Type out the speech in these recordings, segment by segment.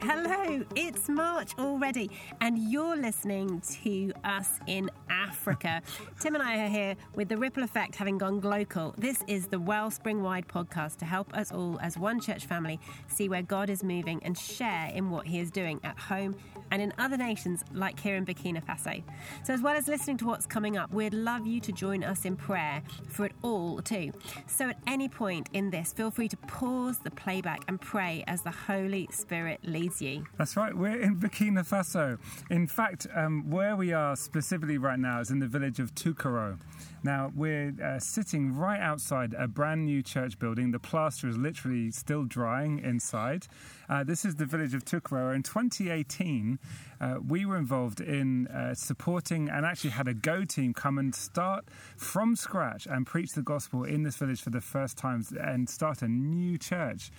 Hello, it's March already, and you're listening to us in Africa. Tim and I are here with the ripple effect having gone global. This is the Wellspring Wide podcast to help us all, as one church family, see where God is moving and share in what He is doing at home and in other nations like here in Burkina Faso. So, as well as listening to what's coming up, we'd love you to join us in prayer for it all too. So, at any point in this, feel free to pause the playback and pray as the Holy Spirit leads you. That's right, we're in Burkina Faso. In fact, um, where we are specifically right now is in the village of Tukaro. Now, we're uh, sitting right outside a brand new church building. The plaster is literally still drying inside. Uh, this is the village of Tukaro. In 2018, uh, we were involved in uh, supporting and actually had a go team come and start from scratch and preach the gospel in this village for the first time and start a new church.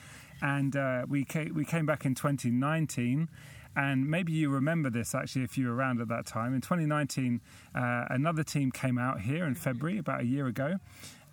And uh, we, came, we came back in 2019 and maybe you remember this actually if you were around at that time. In 2019, uh, another team came out here in February, about a year ago.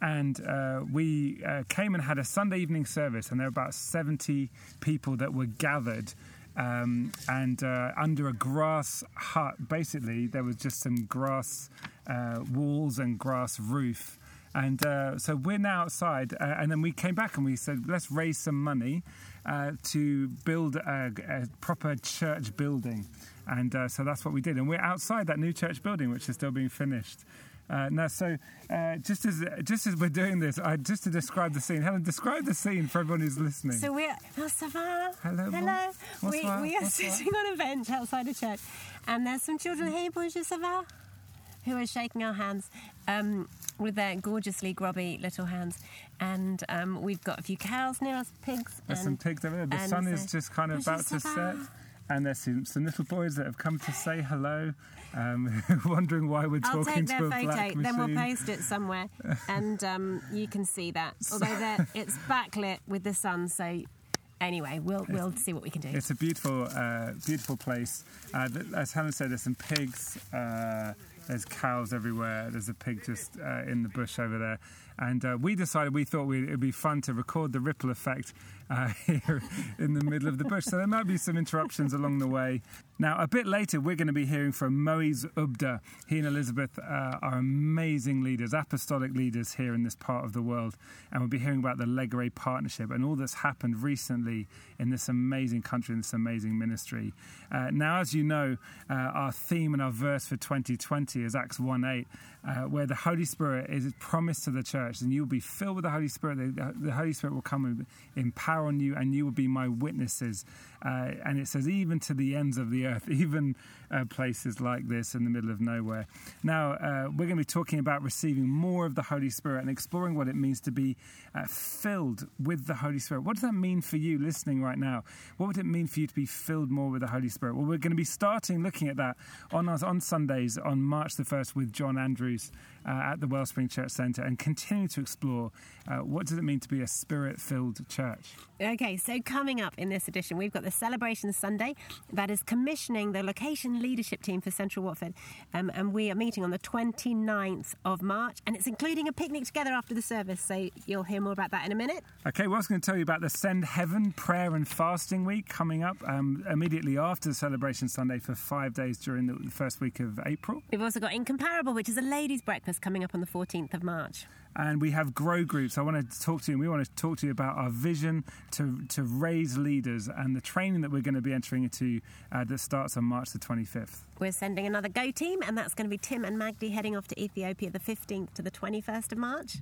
And uh, we uh, came and had a Sunday evening service, and there were about 70 people that were gathered. Um, and uh, under a grass hut, basically, there was just some grass uh, walls and grass roof. And uh, so we're now outside, and then we came back and we said, let's raise some money uh, to build a, a, proper church building. And uh, so that's what we did. And we're outside that new church building, which is still being finished. Uh, now, so uh, just as just as we're doing this, I just to describe the scene. Helen, describe the scene for everyone who's listening. So we're ça va? Hello, hello. Bon. We, we, are sitting on a bench outside a church, and there's some children. Hey, bonjour, ça va? Who are shaking our hands. Um, with their gorgeously grubby little hands. And um, we've got a few cows near us, pigs. There's and, some pigs over there. The sun is just kind of about to set. And there's some, some, little boys that have come to say hello, um, wondering why we're I'll talking to a photo, black machine. Then we'll post it somewhere, and um, you can see that. Although it's backlit with the sun, so anyway, we'll we'll see what we can do. It's a beautiful, uh, beautiful place. Uh, as Helen said, there's some pigs. Uh, there's cows everywhere. There's a pig just uh, in the bush over there. And uh, we decided we thought it would be fun to record the ripple effect uh, here in the middle of the bush. So there might be some interruptions along the way. Now, a bit later, we're going to be hearing from Moise Ubda. He and Elizabeth uh, are amazing leaders, apostolic leaders here in this part of the world. And we'll be hearing about the Legare partnership and all that's happened recently in this amazing country, in this amazing ministry. Uh, now, as you know, uh, our theme and our verse for 2020 is Acts 1 8, uh, where the Holy Spirit is promised to the church, and you will be filled with the Holy Spirit. The, the Holy Spirit will come and empower on you, and you will be my witnesses. Uh, and it says, even to the ends of the earth, even uh, places like this in the middle of nowhere. Now, uh, we're going to be talking about receiving more of the Holy Spirit and exploring what it means to be uh, filled with the Holy Spirit. What does that mean for you listening right now? What would it mean for you to be filled more with the Holy Spirit? Well, we're going to be starting looking at that on, on Sundays on March the 1st with John Andrews uh, at the Wellspring Church Centre and continue to explore uh, what does it mean to be a spirit-filled church. Okay, so coming up in this edition, we've got the Celebration Sunday that is commissioning the location leadership team for Central Watford, um, and we are meeting on the 29th of March, and it's including a picnic together after the service. So you'll hear more about that in a minute. Okay, well, I was going to tell you about the Send Heaven Prayer and Fasting Week coming up um, immediately after the Celebration Sunday for five days during the first week of April. We've also got Incomparable, which is a ladies' breakfast coming up on the 14th of March and we have grow groups. I want to talk to you. And we want to talk to you about our vision to to raise leaders and the training that we're going to be entering into uh, that starts on March the 25th. We're sending another go team, and that's going to be Tim and Magdi heading off to Ethiopia the 15th to the 21st of March.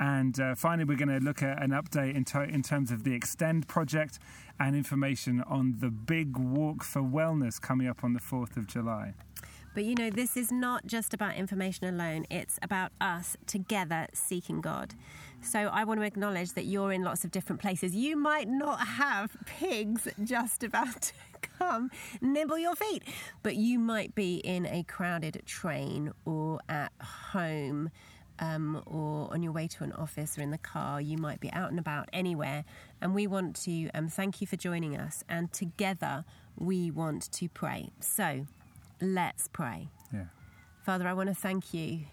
And uh, finally, we're going to look at an update in, to- in terms of the Extend project and information on the big walk for wellness coming up on the 4th of July. But you know, this is not just about information alone, it's about us together seeking God. So I want to acknowledge that you're in lots of different places. You might not have pigs just about to come nibble your feet, but you might be in a crowded train or at home. Um, or on your way to an office or in the car, you might be out and about anywhere. And we want to um, thank you for joining us. And together, we want to pray. So, Let's pray. Yeah. Father, I want to thank you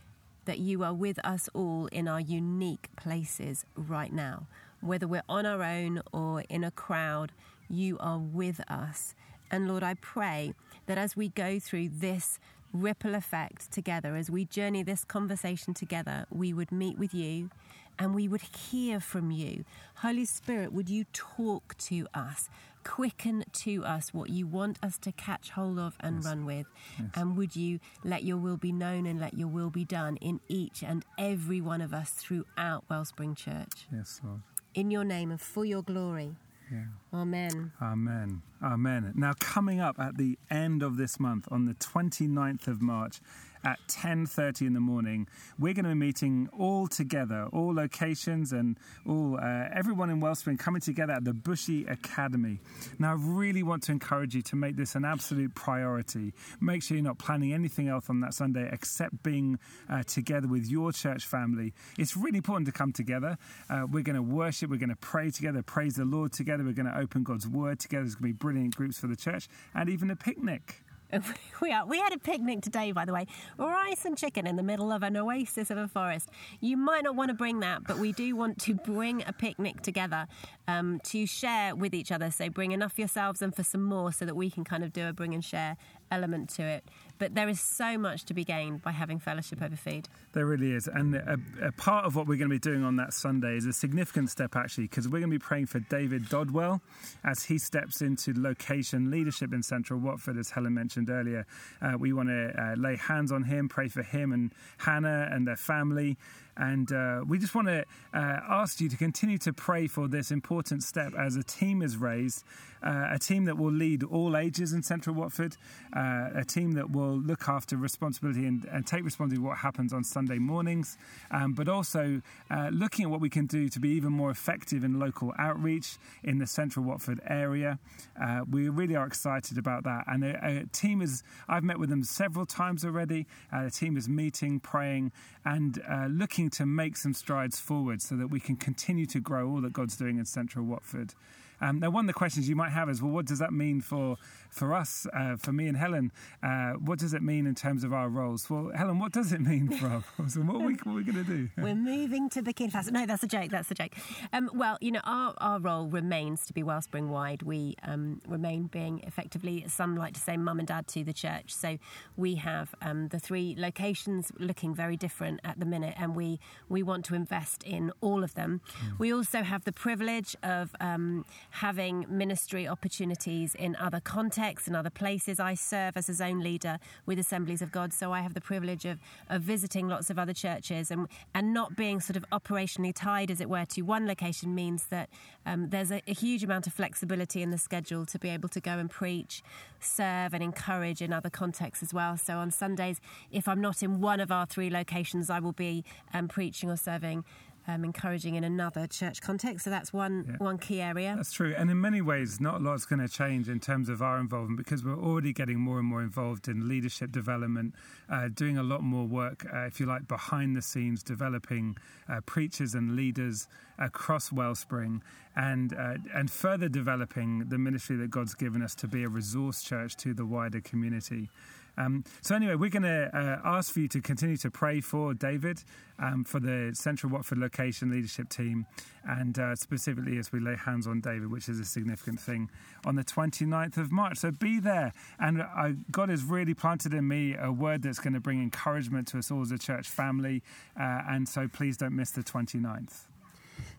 that you are with us all in our unique places right now. Whether we're on our own or in a crowd, you are with us. And Lord, I pray that as we go through this ripple effect together, as we journey this conversation together, we would meet with you and we would hear from you. Holy Spirit, would you talk to us? Quicken to us what you want us to catch hold of and Yes. run with. Yes. And would you let your will be known and let your will be done in each and every one of us throughout Wellspring Church? Yes, Lord. In your name and for your glory. Yeah. Amen. Amen. Amen. Now, coming up at the end of this month, on the 29th of March, at 10:30 in the morning, we're going to be meeting all together, all locations and all uh, everyone in Wellspring coming together at the Bushey Academy. Now, I really want to encourage you to make this an absolute priority. Make sure you're not planning anything else on that Sunday except being uh, together with your church family. It's really important to come together. Uh, we're going to worship. We're going to pray together, praise the Lord together. We're going to open God's Word together. There's going to be brilliant groups for the church and even a picnic. We are. We had a picnic today, by the way. Rice and chicken in the middle of an oasis of a forest. You might not want to bring that, but we do want to bring a picnic together um, to share with each other. So bring enough yourselves and for some more, so that we can kind of do a bring and share element to it. But there is so much to be gained by having fellowship over food. There really is. And a, a part of what we're going to be doing on that Sunday is a significant step, actually, because we're going to be praying for David Dodwell as he steps into location leadership in central Watford, as Helen mentioned earlier. Uh, we want to uh, lay hands on him, pray for him and Hannah and their family. And uh, we just want to uh, ask you to continue to pray for this important step as a team is raised, uh, a team that will lead all ages in Central Watford, uh, a team that will look after responsibility and, and take responsibility for what happens on Sunday mornings, um, but also uh, looking at what we can do to be even more effective in local outreach in the Central Watford area. Uh, we really are excited about that. And a, a team is, I've met with them several times already. The team is meeting, praying, and uh, looking to make some strides forward so that we can continue to grow all that God's doing in Central Watford. Um, now, one of the questions you might have is, well, what does that mean for for us, uh, for me and Helen? Uh, what does it mean in terms of our roles? Well, Helen, what does it mean for our roles, and what are we, what we going to do? We're moving to Burkina Faso. No, that's a joke. That's a joke. Um, well, you know, our, our role remains to be Wellspring wide. We um, remain being effectively, some like to say, mum and dad to the church. So we have um, the three locations looking very different at the minute, and we we want to invest in all of them. We also have the privilege of um, having ministry opportunities in other contexts and other places. I serve as a zone leader with Assemblies of God, so I have the privilege of, of visiting lots of other churches and and not being sort of operationally tied, as it were, to one location means that um, there's a, a huge amount of flexibility in the schedule to be able to go and preach, serve, and encourage in other contexts as well. So on Sundays, if I'm not in one of our three locations, I will be um, preaching or serving. Um, encouraging in another church context, so that's one Yeah. one key area. That's true. And in many ways, not a lot's going to change in terms of our involvement because we're already getting more and more involved in leadership development, uh, doing a lot more work, uh, if you like, behind the scenes, developing uh, preachers and leaders across Wellspring and, uh, and further developing the ministry that God's given us to be a resource church to the wider community. Um, so anyway, we're going to uh, ask for you to continue to pray for David, um, for the Central Watford location leadership team, and uh, specifically as we lay hands on David, which is a significant thing, on the 29th of March. So be there. And uh, God has really planted in me a word that's going to bring encouragement to us all as a church family. Uh, and so please don't miss the 29th.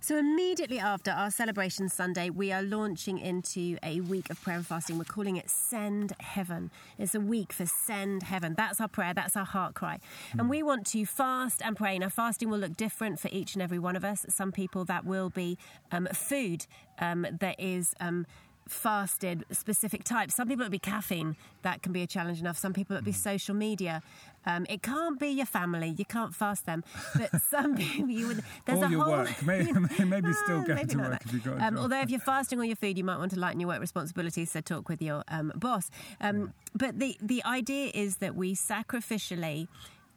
So, immediately after our celebration Sunday, we are launching into a week of prayer and fasting. We're calling it Send Heaven. It's a week for Send Heaven. That's our prayer, that's our heart cry. And we want to fast and pray. Now, fasting will look different for each and every one of us. Some people, that will be um, food um, that is. Um, fasted specific types. Some people it'll be caffeine. That can be a challenge enough. Some people it'll be social media. Um, it can't be your family. You can't fast them. But some people you would. There's All a your whole, work. Maybe, maybe still go maybe to work that. if you've got Um, although if you're fasting on your food, you might want to lighten your work responsibilities. So talk with your um, boss. Um, But the the idea is that we sacrificially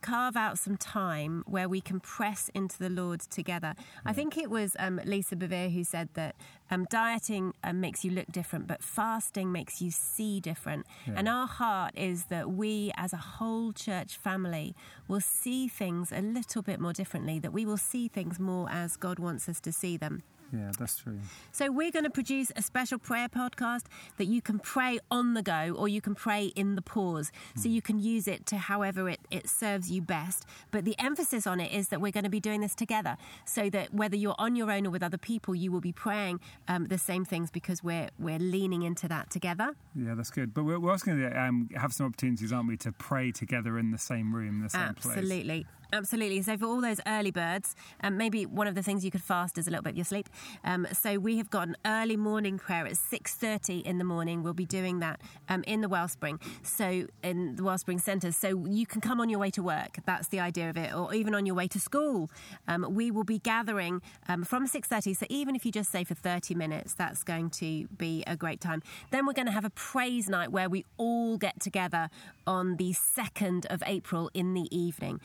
carve out some time where we can press into the Lord together. I think it was um, Lisa Bevere who said that um, dieting um, makes you look different, but fasting makes you see different. Yeah. And our heart is that we, as a whole church family, will see things a little bit more differently, that we will see things more as God wants us to see them. Yeah, that's true. So, we're going to produce a special prayer podcast that you can pray on the go or you can pray in the pause. So, you can use it to however it, it serves you best. But the emphasis on it is that we're going to be doing this together so that whether you're on your own or with other people, you will be praying um, the same things because we're, we're leaning into that together. Yeah, that's good. But we're, we're also going to um, have some opportunities, aren't we, to pray together in the same room, the same place. Absolutely. Absolutely. So for all those early birds, um, maybe one of the things you could fast is a little bit of your sleep. Um, so we have got an early morning prayer at six thirty in the morning. We'll be doing that um, in the Wellspring, so in the Wellspring Centre. So you can come on your way to work. That's the idea of it, or even on your way to school. Um, we will be gathering um, from six thirty. So even if you just say for thirty minutes, that's going to be a great time. Then we're going to have a praise night where we all get together on the second of April in the evening.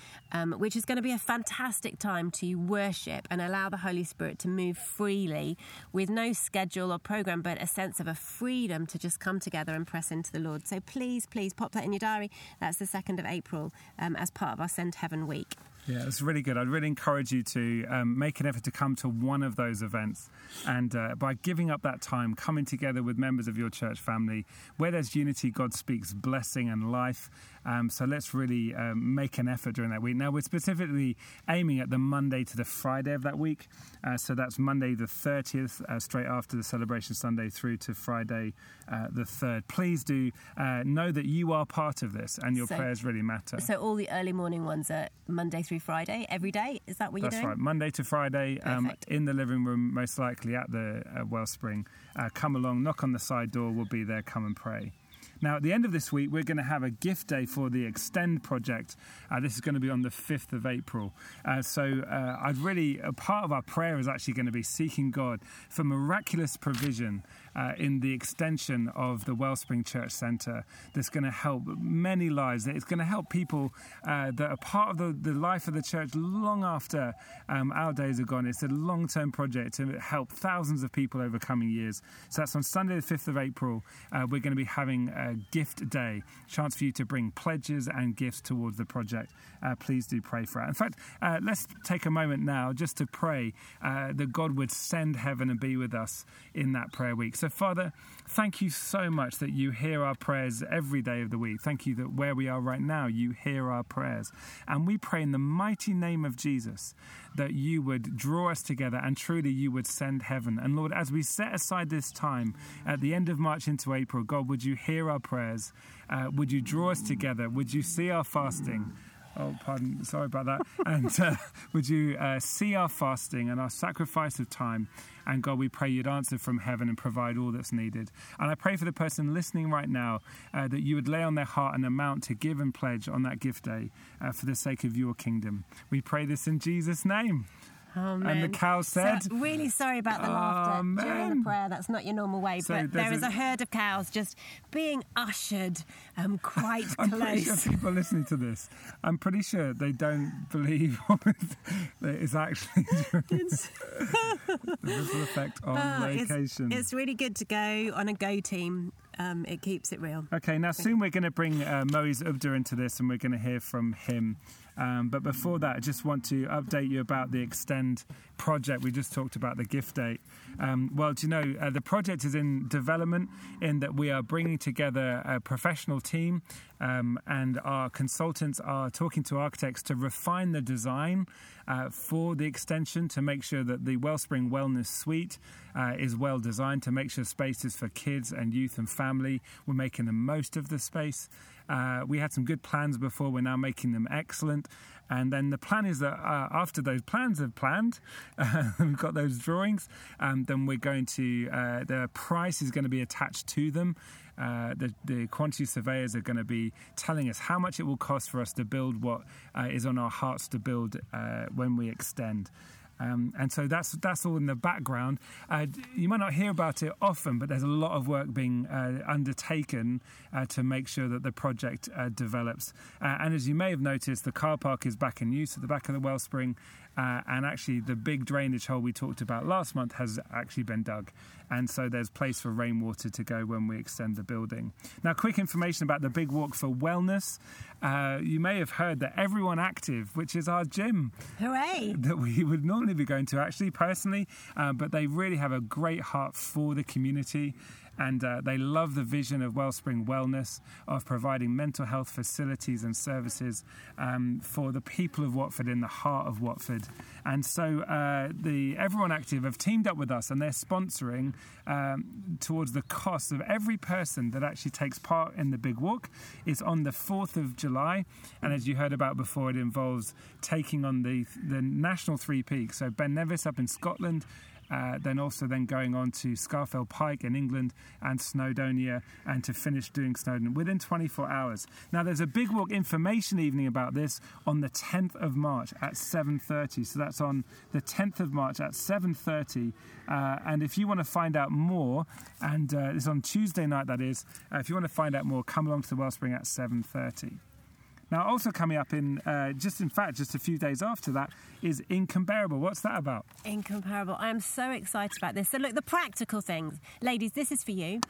Which is going to be a fantastic time to worship and allow the Holy Spirit to move freely with no schedule or program, but a sense of a freedom to just come together and press into the Lord. So please, please pop that in your diary. That's the 2nd of April um, as part of our Send Heaven Week. Yeah, it's really good. I'd really encourage you to um, make an effort to come to one of those events. And uh, by giving up that time, coming together with members of your church family, where there's unity, God speaks blessing and life. Um, so let's really um, make an effort during that week. Now, we're specifically aiming at the Monday to the Friday of that week. Uh, so that's Monday the 30th, uh, straight after the celebration Sunday, through to Friday uh, the 3rd. Please do uh, know that you are part of this and your So- prayers really matter. So all the early morning ones are Monday through Friday, every day. Is that what That's you're doing? right. Monday to Friday, um, in the living room, most likely at the uh, Wellspring. Uh, come along, knock on the side door. We'll be there. Come and pray. Now, at the end of this week, we're going to have a gift day for the Extend project. Uh, this is going to be on the 5th of April. Uh, so, uh, I'd really, a part of our prayer is actually going to be seeking God for miraculous provision uh, in the extension of the Wellspring Church Centre that's going to help many lives. It's going to help people uh, that are part of the, the life of the church long after um, our days are gone. It's a long term project to help thousands of people over coming years. So that's on Sunday, the 5th of April. Uh, we're going to be having a gift day, chance for you to bring pledges and gifts towards the project. Uh, please do pray for it. In fact, uh, let's take a moment now just to pray that God would send heaven and be with us in that prayer week. So, Father, thank you so much that you hear our prayers every day of the week. Thank you that where we are right now, you hear our prayers. And we pray in the mighty name of Jesus that you would draw us together and truly you would send heaven. And Lord, as we set aside this time at the end of March into April, God, would you hear our prayers? Uh, would you draw us together? Would you see our fasting? Oh, pardon. Sorry about that. And uh, would you uh, see our fasting and our sacrifice of time? And God, we pray you'd answer from heaven and provide all that's needed. And I pray for the person listening right now uh, that you would lay on their heart an amount to give and pledge on that gift day uh, for the sake of your kingdom. We pray this in Jesus' name. Oh, And the cow said, So, really sorry about the laughter during man. the prayer. That's not your normal way. So but there's a- a herd of cows just being ushered um, quite I'm pretty sure people listening to this, I'm pretty sure they don't believe that it's actually the ripple effect on Oh, it's, location. it's really good to go on a go team. Um, it keeps it real. Okay, now soon we're going to bring uh, Moise Ubda into this and we're going to hear from him. Um, but before that, I just want to update you about the Extend project. We just talked about the gift date. Um, well, do you know, uh, the project is in development in that we are bringing together a professional team um, and our consultants are talking to architects to refine the design uh, for the extension to make sure that the Wellspring Wellness Suite uh, is well designed to make sure spaces for kids and youth and family. We're making the most of the space. Uh, we had some good plans before, we're now making them excellent. And then the plan is that uh, after those plans are planned, uh, we've got those drawings, um, then we're going to, uh, the price is going to be attached to them. Uh, the, the quantity surveyors are going to be telling us how much it will cost for us to build what uh, is on our hearts to build uh, when we extend. Um, and so that's that's all in the background. Uh, you might not hear about it often, but there's a lot of work being uh, undertaken uh, to make sure that the project uh, develops. Uh, and as you may have noticed, the car park is back in use at the back of the wellspring, uh, and actually the big drainage hole we talked about last month has actually been dug, and so there's place for rainwater to go when we extend the building. Now, quick information about the Big Walk for Wellness. you may have heard that Everyone Active, which is our gym, hooray, that we would normally be going to actually personally, but they really have a great heart for the community and uh, they love the vision of Wellspring Wellness of providing mental health facilities and services um, for the people of Watford in the heart of Watford. And so uh, the Everyone Active have teamed up with us and they're sponsoring um, towards the cost of every person that actually takes part in the Big Walk. It's on the 4th of July, and as you heard about before, it involves taking on the the national three peaks. So Ben Nevis up in Scotland. Uh, then also then going on to Scafell Pike in England and Snowdonia and to finish doing Snowdon within 24 hours. Now there's a big walk information evening about this on the 10th of March at 7:30. So that's on the 10th of March at 7:30. Uh, and if you want to find out more, and uh, it's on Tuesday night that is, uh, if you want to find out more, come along to the Wellspring at 7:30. Now, also coming up in uh, just in fact just a few days after that is Incomparable. What's that about? Incomparable. I am so excited about this. So, look, the practical things, ladies. This is for you.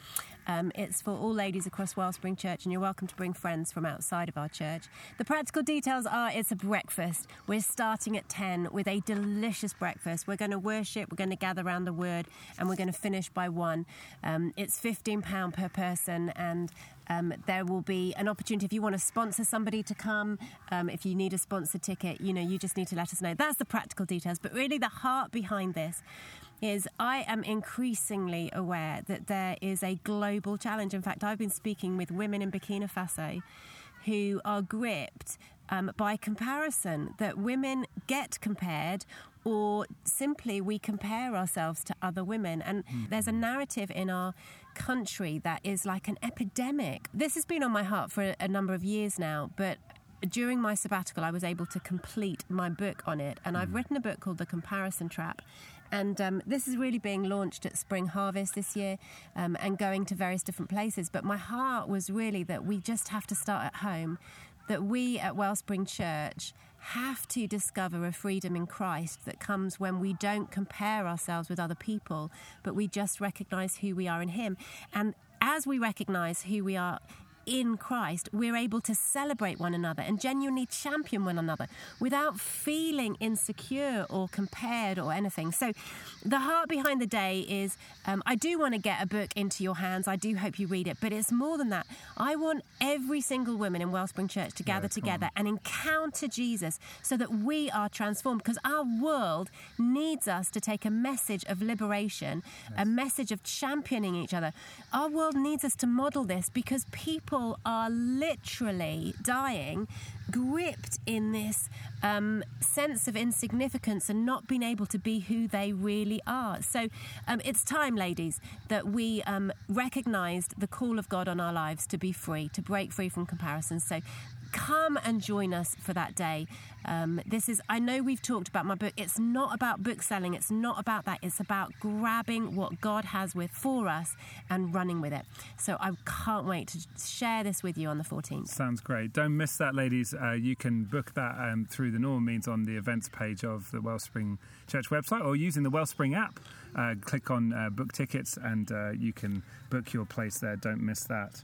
Um, it's for all ladies across Wellspring Church, and you're welcome to bring friends from outside of our church. The practical details are it's a breakfast. We're starting at 10 with a delicious breakfast. We're going to worship, we're going to gather around the word, and we're going to finish by 1. Um, it's £15 per person, and um, there will be an opportunity if you want to sponsor somebody to come, um, if you need a sponsor ticket, you know, you just need to let us know. That's the practical details. But really, the heart behind this is I am increasingly aware that there is a global challenge. In fact, I've been speaking with women in Burkina Faso who are gripped um, by comparison, that women get compared or simply we compare ourselves to other women. And mm. there's a narrative in our country that is like an epidemic. This has been on my heart for a, a number of years now, but during my sabbatical, I was able to complete my book on it, and I've hmm. written a book called The Comparison Trap. And um, this is really being launched at Spring Harvest this year um, and going to various different places. But my heart was really that we just have to start at home, that we at Wellspring Church have to discover a freedom in Christ that comes when we don't compare ourselves with other people, but we just recognize who we are in Him. And as we recognize who we are in Christ, we're able to celebrate one another and genuinely champion one another without feeling insecure or compared or anything. So, the heart behind the day is um, I do want to get a book into your hands. I do hope you read it, but it's more than that. I want every single woman in Wellspring Church to gather yeah, together and encounter Jesus so that we are transformed because our world needs us to take a message of liberation, yes. a message of championing each other. Our world needs us to model this because people people are literally dying, gripped in this um, sense of insignificance and not being able to be who they really are. So um, it's time, ladies, that we um, recognised the call of God on our lives to be free, to break free from comparison. So come and join us for that day. Um, this is, I know we've talked about my book. It's not about book selling. It's not about that. It's about grabbing what God has with for us and running with it. So I can't wait to share this with you on the 14th. Sounds great. Don't miss that, ladies. Uh, you can book that um, through the normal means on the events page of the Wellspring Church website or using the Wellspring app. Uh, click on uh, book tickets and uh, you can book your place there. Don't miss that.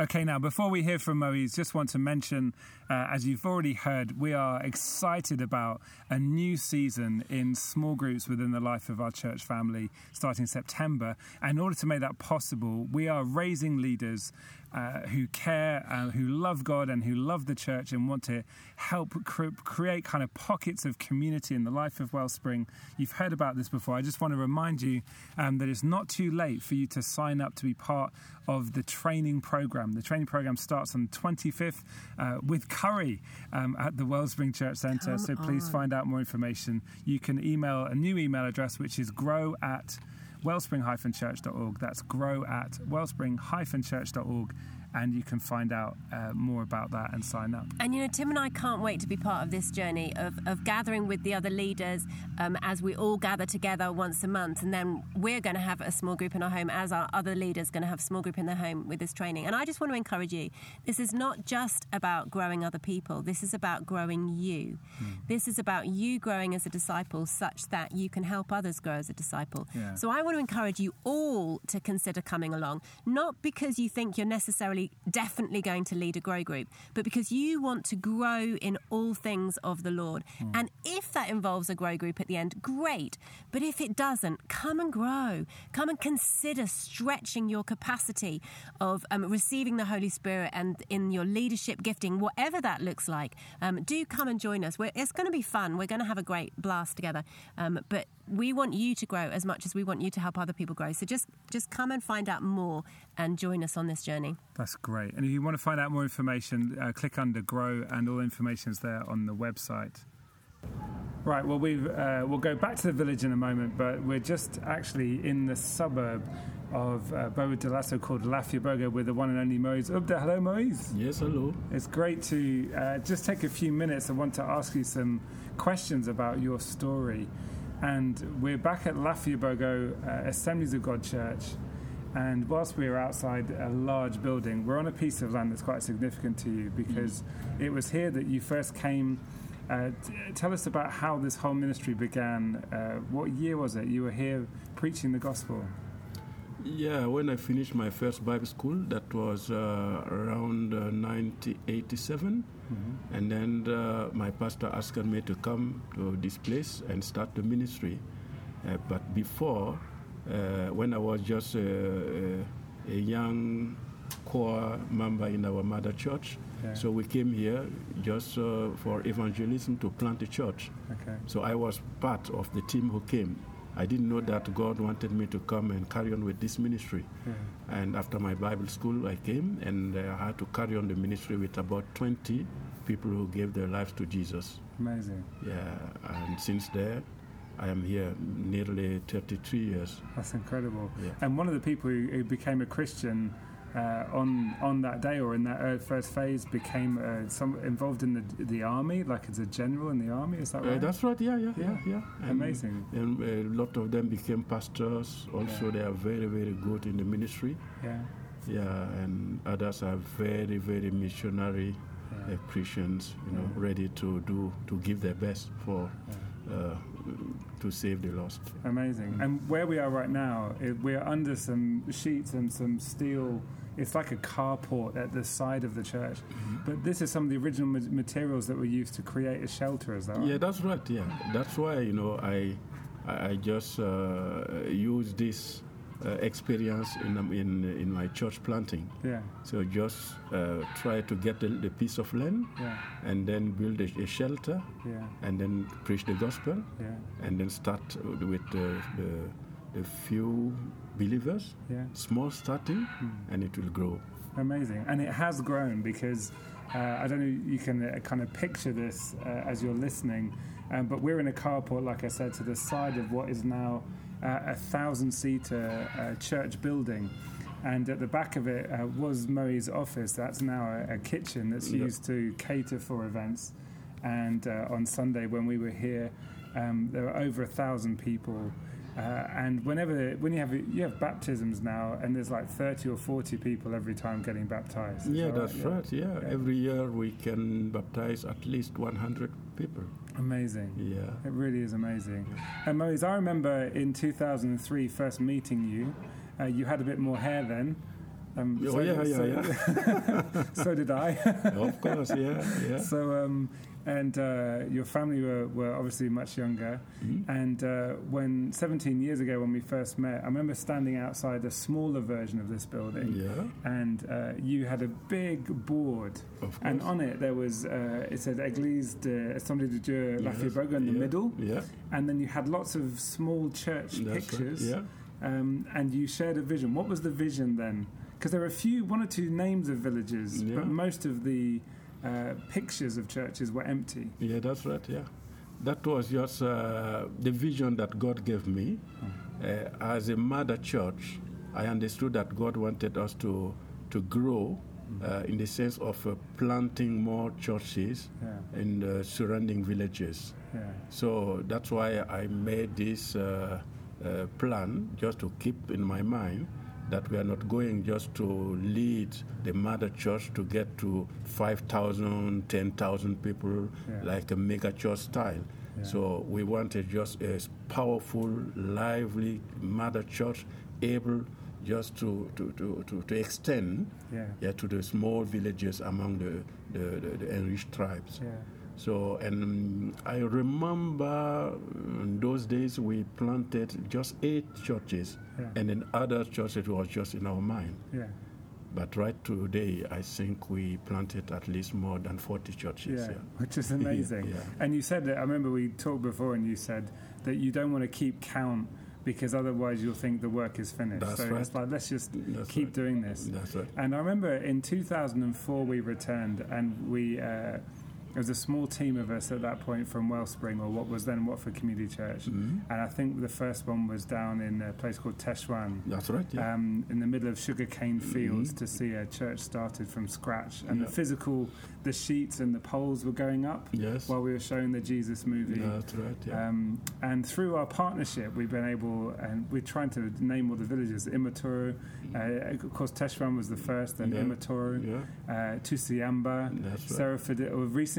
Okay, now before we hear from Moise, just want to mention, uh, as you've already heard, we are excited about a new season in small groups within the life of our church family starting September. In order to make that possible, we are raising leaders uh, who care, uh, who love God, and who love the church and want to help cre- create kind of pockets of community in the life of Wellspring. You've heard about this before. I just want to remind you um, that it's not too late for you to sign up to be part of the training program. The training program starts on the 25th uh, with Curry um, at the Wellspring Church Centre. So please on. find out more information. You can email a new email address, which is grow at wellspring-church.org. That's grow at wellspring-church.org. and you can find out uh, more about that and sign up. And you know, Tim and I can't wait to be part of this journey of, of gathering with the other leaders um, as we all gather together once a month. And then we're going to have a small group in our home, as our other leaders going to have a small group in their home with this training. And I just want to encourage you this is not just about growing other people, this is about growing you. Mm. This is about you growing as a disciple such that you can help others grow as a disciple. Yeah. So I want to encourage you all to consider coming along, not because you think you're necessarily definitely going to lead a grow group, but because you want to grow in all things of the Lord. Mm. And if that involves a grow group at the end, great. But if it doesn't, come and grow. Come and consider stretching your capacity of um, receiving the Holy Spirit and in your leadership gifting, whatever that looks like. Um, do come and join us. We're, it's going to be fun. We're going to have a great blast together. Um, but we want you to grow as much as we want you to help other people grow. So just just come and find out more and join us on this journey. That's great. And if you want to find out more information, uh, click under Grow, and all information is there on the website. Right. Well, we uh, we'll go back to the village in a moment, but we're just actually in the suburb of uh, Bobo-Dioulasso called Lafia with the one and only Moise Ubda. Hello, Moise. Yes, hello. It's great to uh, just take a few minutes. I want to ask you some questions about your story. And we're back at Lafia uh, Assemblies of God Church. And whilst we are outside a large building, we're on a piece of land that's quite significant to you because mm. it was here that you first came. Uh, t- tell us about how this whole ministry began. Uh, what year was it? You were here preaching the gospel. Yeah, when I finished my first Bible school, that was uh, around uh, 1987. Mm-hmm. And then uh, my pastor asked me to come to this place and start the ministry. Uh, but before, uh, when I was just a, a young core member in our mother church, okay. so we came here just uh, for evangelism to plant a church. Okay. So I was part of the team who came. I didn't know that God wanted me to come and carry on with this ministry. And after my Bible school, I came and uh, I had to carry on the ministry with about 20 people who gave their lives to Jesus. Amazing. Yeah, and since there, I am here nearly 33 years. That's incredible. Yeah. And one of the people who, who became a Christian uh, on on that day or in that uh, first phase became uh, some involved in the the army, like as a general in the army. Is that uh, right? that's right. Yeah, yeah, yeah, yeah. And, Amazing. And a lot of them became pastors. Also, yeah. they are very, very good in the ministry. Yeah. Yeah, and others are very, very missionary yeah. Uh, Christians. You know, ready to do to give their best for. To save the lost. Amazing. Mm. And where we are right now, we're under some sheets and some steel it's like a carport at the side of the church. Mm-hmm. But this is some of the original materials that were used to create a shelter, is that right? Yeah, that's right. Yeah, that's why you know I I just uh, use this experience in um, in in my church planting. Yeah. So just uh, try to get the, the, piece of land, yeah. and then build a, a shelter, yeah. and then preach the gospel, yeah. and then start with the, the, the few believers, yeah. small starting, mm. and it will grow. Amazing, and it has grown because uh, I don't know. You can uh, kind of picture this uh, as you're listening, um, but we're in a carport, like I said, to the side of what is now uh, a thousand-seater uh, church building. And at the back of it uh, was Murray's office. That's now a, a kitchen that's yep. used to cater for events. And on Sunday, when we were here, um, there were over a thousand people uh, and whenever when you have you have baptisms now, and there's like 30 or 40 people every time getting baptized. Yeah, that that's right. right. Yeah. yeah. every year we can baptize at least 100 people. Amazing. Yeah, it really is amazing. And Moses, I remember in 2003 first meeting you. Uh, you had a bit more hair then. Um, oh so, yeah, yeah, so, yeah. so did I. of course, yeah, yeah. So um, and uh, your family were, were, obviously much younger. Mm-hmm. And uh, when 17 years ago, when we first met, I remember standing outside a smaller version of this building. Yeah. And uh, you had a big board, and on it there was uh, it said "Église de Assemblée de Dieu La yes. in the yeah. middle. Yeah. And then you had lots of small church That's pictures. Right. Yeah. Um, and you shared a vision. What was the vision then? Because there are a few, one or two names of villages, but most of the uh, pictures of churches were empty. Yeah, that's right. Yeah, that was just uh, the vision that God gave me. Mm. Uh, as a mother church, I understood that God wanted us to to grow uh, in the sense of uh, planting more churches Yeah. in the surrounding villages. Yeah. So that's why I made this uh, uh, plan just to keep in my mind that we are not going just to lead the mother church to get to 5,000, 10,000 people Yeah. like a mega church style. Yeah. So we wanted just a powerful, lively mother church able just to, to, to, to, to extend Yeah. yeah, to the small villages among the, the, the, the unreached tribes. Yeah. So, and I remember in those days we planted just eight churches, Yeah. and in other churches was just in our mind. Yeah. But right today, I think we planted at least more than 40 churches. Yeah, yeah. which is amazing. Yeah. And you said that, I remember we talked before and you said that you don't want to keep count because otherwise you'll think the work is finished. That's so it's like, let's just That's keep right. doing this. That's right. And I remember in 2004 we returned and we, uh, there was a small team of us at that point from Wellspring or what was then Watford Community Church. Mhm. And I think the first one was down in a place called Teshwan. That's right. Yeah. Um, in the middle of sugarcane fields to see a church started from scratch, and the physical, the sheets and the poles were going up yes. while we were showing the Jesus movie. That's right. Yeah. Um, and through our partnership, we've been able, and we're trying to name all the villages. Imatoro, uh, of course, Teshwan was the first, then Yeah. Imatoro, yeah. uh, Tusiamba, right. Sarah Fadigu.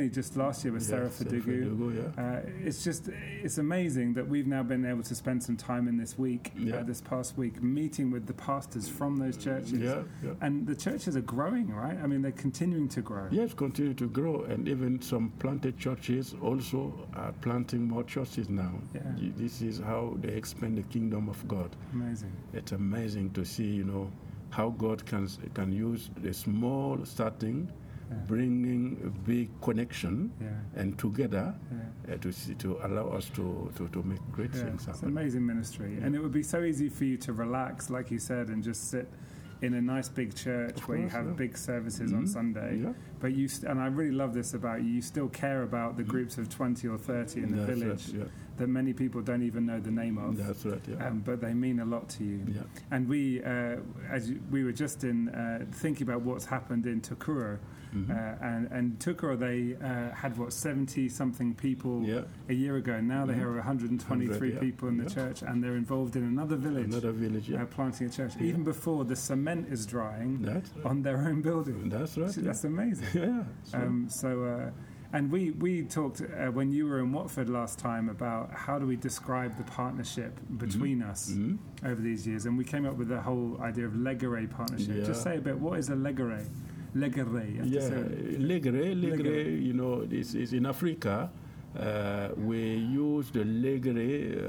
Just last year, with Yeah, Sarah. Fadigu, yeah. Uh, it's just it's amazing that we've now been able to spend some time in this week, Yeah. uh, this past week, meeting with the pastors from those churches. Yeah. And the churches are growing, right? I mean, they're continuing to grow. Yes, continue to grow, and even some planted churches also are planting more churches now. Yeah. This is how they expand the kingdom of God. Amazing. It's amazing to see, you know, how God can can use a small starting. Bringing a big connection, Yeah. and together Yeah. uh, to to allow us to, to, to make great Yeah, things it's happen. amazing ministry, and it would be so easy for you to relax, like you said, and just sit in a nice big church where you have yeah. big services on Mhm. Sunday. Yeah. But you, st- and I really love this about you. You still care about the groups of twenty or thirty in the That's village right, yeah. that many people don't even know the name of. That's right. Yeah. Um, but they mean a lot to you. yeah. And we, uh, as you, we were just in uh, thinking about what's happened in Tukuro, Mhm. uh, and and Tukuro they uh, had what seventy something people Yeah. a year ago. and Now they Mhm. have 123 100, yeah. people in the Yeah. church, and they're involved in another village, Another village. Uh, planting a church. Even before the cement is drying right. on their own building. That's right. So. That's amazing. yeah. So, Um, so, uh, and we we talked uh, when you were in Watford last time about how do we describe the partnership between us mhm. over these years, and we came up with the whole idea of legere partnership. Yeah. Just say a bit. What is a legere? Legere. Yeah, say it. Legre, Legre, Legre. you know, this is in Africa. Uh, we use the Legre uh,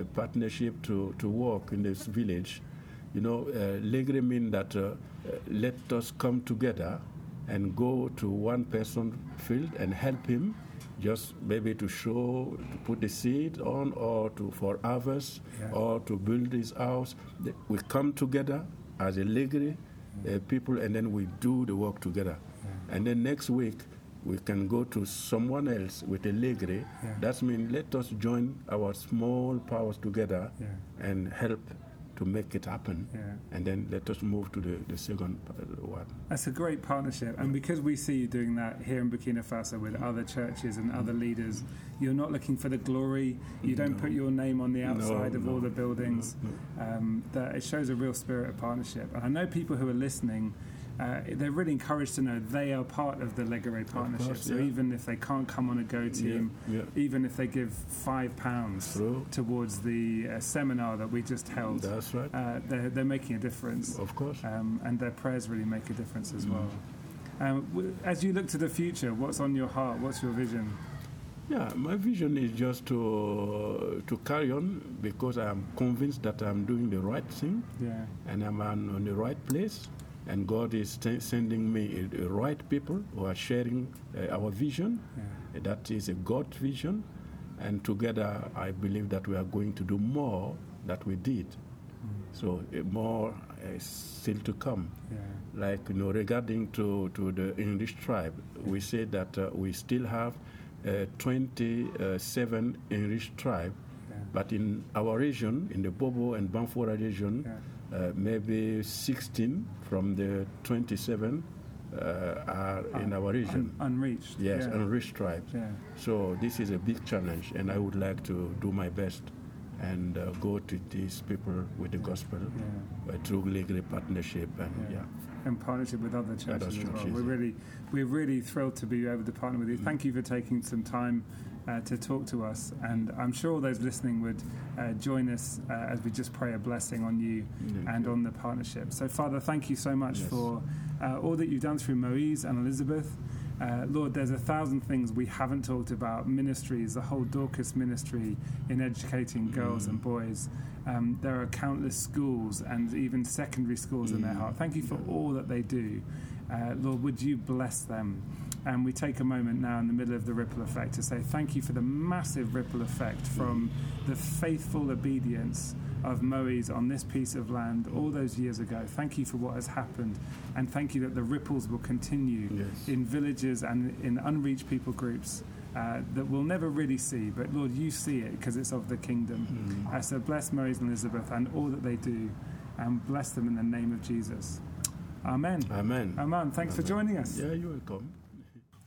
uh, partnership to, to work in this village. You know, uh, Legre means that uh, uh, let us come together and go to one person field and help him just maybe to show to put the seed on or to for harvest Yeah. or to build his house we come together as a Legre uh, people and then we do the work together and then next week we can go to someone else with a Legre Yeah. that means let us join our small powers together Yeah. and help to make it happen Yeah. and then let us move to the, the second one That's a great partnership, and because we see you doing that here in Burkina Faso with other churches and other leaders, you're not looking for the glory. You don't No. put your name on the outside of no, all the buildings. no, Um, that it shows a real spirit of partnership. And I know people who are listening. Uh, they're really encouraged to know they are part of the Legere partnership. course, so even if they can't come on a go team, yeah. even if they give five pounds True. towards the uh, seminar that we just held, that's right uh, they're, they're making a difference of course um, and their prayers really make a difference Mm. as well. Um, w- as you look to the future, what's on your heart? What's your vision? Yeah, my vision is just to to carry on because I am convinced that I'm doing the right thing Yeah, and I'm on, on the right place, and God is t- sending me the right people who are sharing uh, our vision. yeah, That is a God vision, and together I believe that we are going to do more that we did. So uh, more is still to come. yeah, like you know regarding to, to the English tribe, we say that uh, we still have uh, 27 English tribe, yeah, but in our region, in the Bobo and Banfora region, uh, maybe 16 from the 27 uh, are in our region. Un- unreached. yes, yeah. unreached tribes. Yeah. So this is a big challenge, and I would like to do my best and uh, go to these people with the gospel Yeah. uh, through legal partnership and Yeah. yeah. in partnership with other churches Other as well. We're yeah. really, we're really thrilled to be able to partner with you. Thank you for taking some time uh, to talk to us, and I'm sure all those listening would uh, join us uh, as we just pray a blessing on you and on the partnership. So, Father, thank you so much Yes. for uh, all that you've done through Moise and Elizabeth. Uh, Lord, there's a thousand things we haven't talked about ministries, the whole Dorcas ministry in educating girls Mm. and boys. Um, there are countless schools and even secondary schools in their Mm. heart. Thank you for all that they do. Uh, Lord, would you bless them? And we take a moment now in the middle of the ripple effect to say thank you for the massive ripple effect from the faithful obedience of Moe's on this piece of land all those years ago. Thank you for what has happened, and thank you that the ripples will continue Yes. in villages and in unreached people groups. Uh, that we'll never really see, but Lord, you see it because it's of the kingdom. Mm. Uh, so bless Moise and Elizabeth and all that they do, and bless them in the name of Jesus. Amen. Amen. Amen. Thanks for joining us. Yeah, you're welcome.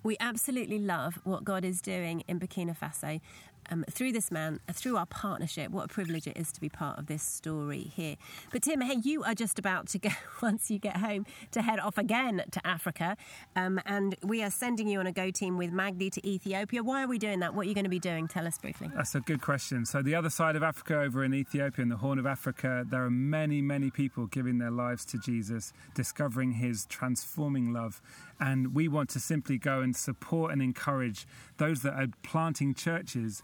We absolutely love what God is doing in Burkina Faso um, through this man, uh, through our partnership. What a privilege it is to be part of this story here. But Tim, hey, you are just about to go, once you get home, to head off again to Africa. Um, and we are sending you on a go team with Magdi to Ethiopia. Why are we doing that? What are you going to be doing? Tell us briefly. That's a good question. So, the other side of Africa, over in Ethiopia, in the Horn of Africa, there are many, many people giving their lives to Jesus, discovering his transforming love. And we want to simply go and support and encourage those that are planting churches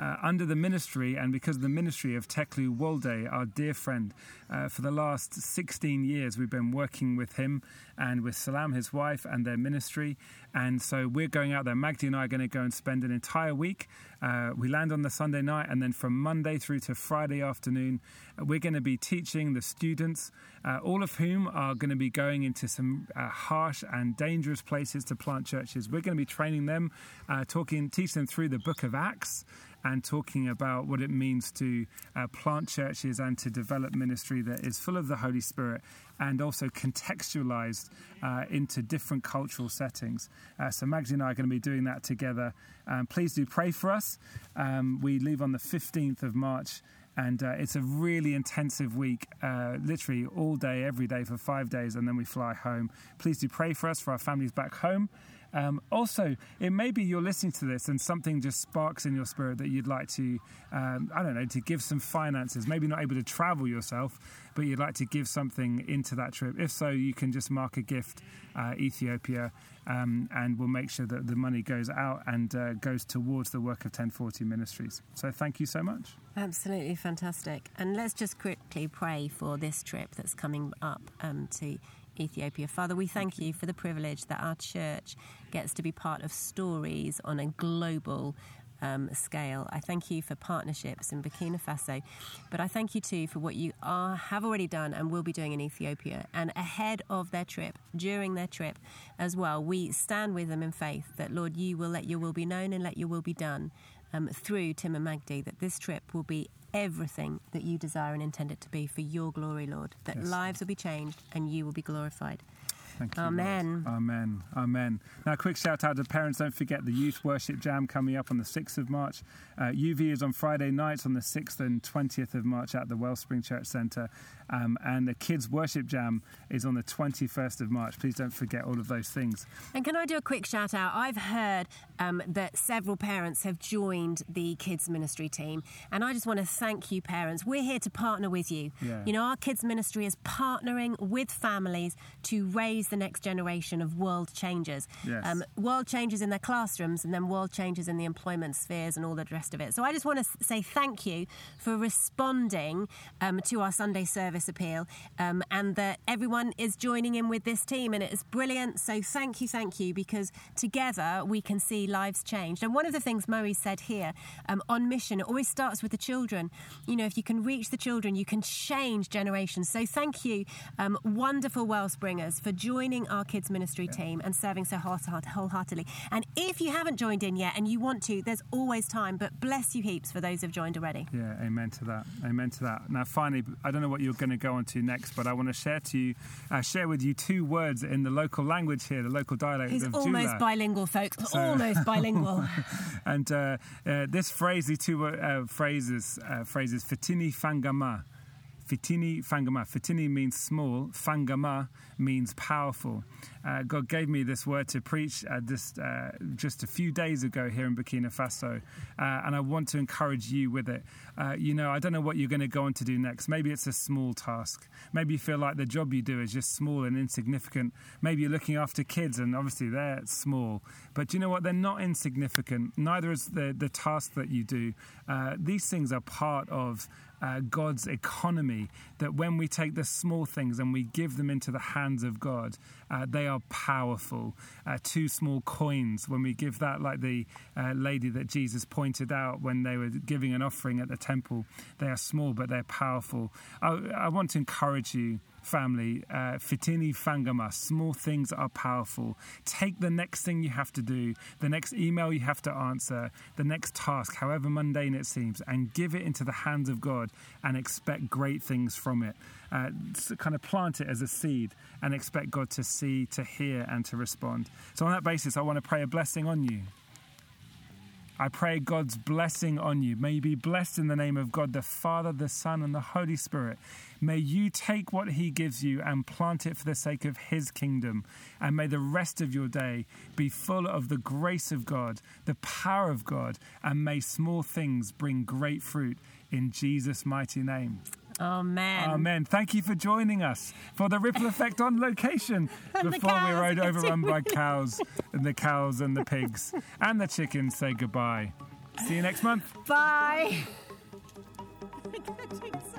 uh, under the ministry and because of the ministry of Teklu Wolde, our dear friend. Uh, for the last 16 years, we've been working with him and with Salam, his wife, and their ministry. And so we're going out there. Magdi and I are going to go and spend an entire week. Uh, we land on the Sunday night, and then from Monday through to Friday afternoon, uh, we're going to be teaching the students, uh, all of whom are going to be going into some uh, harsh and dangerous places to plant churches. We're going to be training them, talking, teach them through the book of Acts and talking about what it means to uh, plant churches and to develop ministry that is full of the Holy Spirit and also contextualized uh, into different cultural settings. Uh, so Magdi and I are going to be doing that together. Um, please do pray for us. Um, we leave on the 15th of March. And uh, it's a really intensive week, uh, literally all day, every day for five days, and then we fly home. Please do pray for us, for our families back home. Um, also, it may be you're listening to this and something just sparks in your spirit that you'd like to, um, I don't know, to give some finances. Maybe not able to travel yourself, but you'd like to give something into that trip. If so, you can just mark a gift, uh, Ethiopia, um, and we'll make sure that the money goes out and uh, goes towards the work of 1040 Ministries. So thank you so much. Absolutely fantastic. And let's just quickly pray for this trip that's coming up um, to Ethiopia. Father, we thank you for the privilege that our church gets to be part of stories on a global um, scale. I thank you for partnerships in Burkina Faso, but I thank you too for what you are have already done and will be doing in Ethiopia. And ahead of their trip, during their trip as well, we stand with them in faith that Lord, you will let your will be known and let your will be done um, through Tim and Magdi. That this trip will be everything that you desire and intend it to be for your glory, Lord. That Yes. lives will be changed and you will be glorified. Thank you. Amen. Lord. Amen. Amen. Now, a quick shout out to parents. Don't forget the Youth Worship Jam coming up on the 6th of March. Uh, UV is on Friday nights on the 6th and 20th of March at the Wellspring Church Centre. Um, and the Kids Worship Jam is on the 21st of March. Please don't forget all of those things. And can I do a quick shout out? I've heard um, that several parents have joined the kids ministry team, and I just want to thank you, parents. We're here to partner with you. Yeah. You know, our kids ministry is partnering with families to raise the next generation of world changers. Yes. world changers in their classrooms, and then world changers in the employment spheres and all the rest of it. So I just want to say thank you for responding um, to our Sunday service appeal, um, and that everyone is joining in with this team, and it is brilliant. So thank you, thank you, because together we can see lives changed. And one of the things Murray said here um, on mission, it always starts with the children. You know, if you can reach the children, you can change generations. So thank you, um, wonderful Wellspringers, for joining. Joining our kids ministry team and serving so wholeheartedly. And if you haven't joined in yet and you want to, there's always time. But bless you heaps for those who've joined already. Yeah, amen to that. Amen to that. Now, finally, I don't know what you're going to go on to next, but I want to share to you, uh, share with you two words in the local language here, the local dialect He's almost Jula. bilingual, folks. So, almost bilingual. and uh, uh, this phrase, these two uh, phrases, uh, phrases, fitini fangama. Fitini fangama. Fitini means small. Fangama means powerful. Uh, God gave me this word to preach uh, just, uh, just a few days ago here in Burkina Faso, uh, and I want to encourage you with it. Uh, you know, I don't know what you're going to go on to do next. Maybe it's a small task. Maybe you feel like the job you do is just small and insignificant. Maybe you're looking after kids, and obviously they're small. But you know what? They're not insignificant. Neither is the, the task that you do. Uh, these things are part of uh, God's economy. That when we take the small things and we give them into the hands of God, uh, they are powerful. Uh, two small coins, when we give that, like the uh, lady that Jesus pointed out when they were giving an offering at the temple, they are small but they're powerful. I, I want to encourage you family, uh, fitini fangama, small things are powerful. Take the next thing you have to do, the next email you have to answer, the next task, however mundane it seems, and give it into the hands of God and expect great things from it. Uh, kind of plant it as a seed and expect God to see, to hear, and to respond. So, on that basis, I want to pray a blessing on you. I pray God's blessing on you. May you be blessed in the name of God, the Father, the Son, and the Holy Spirit. May you take what He gives you and plant it for the sake of His kingdom. And may the rest of your day be full of the grace of God, the power of God, and may small things bring great fruit in Jesus' mighty name. Amen. Amen. Thank you for joining us for the ripple effect on location before we rode overrun by cows and the cows and the pigs and the chickens say goodbye. See you next month. Bye.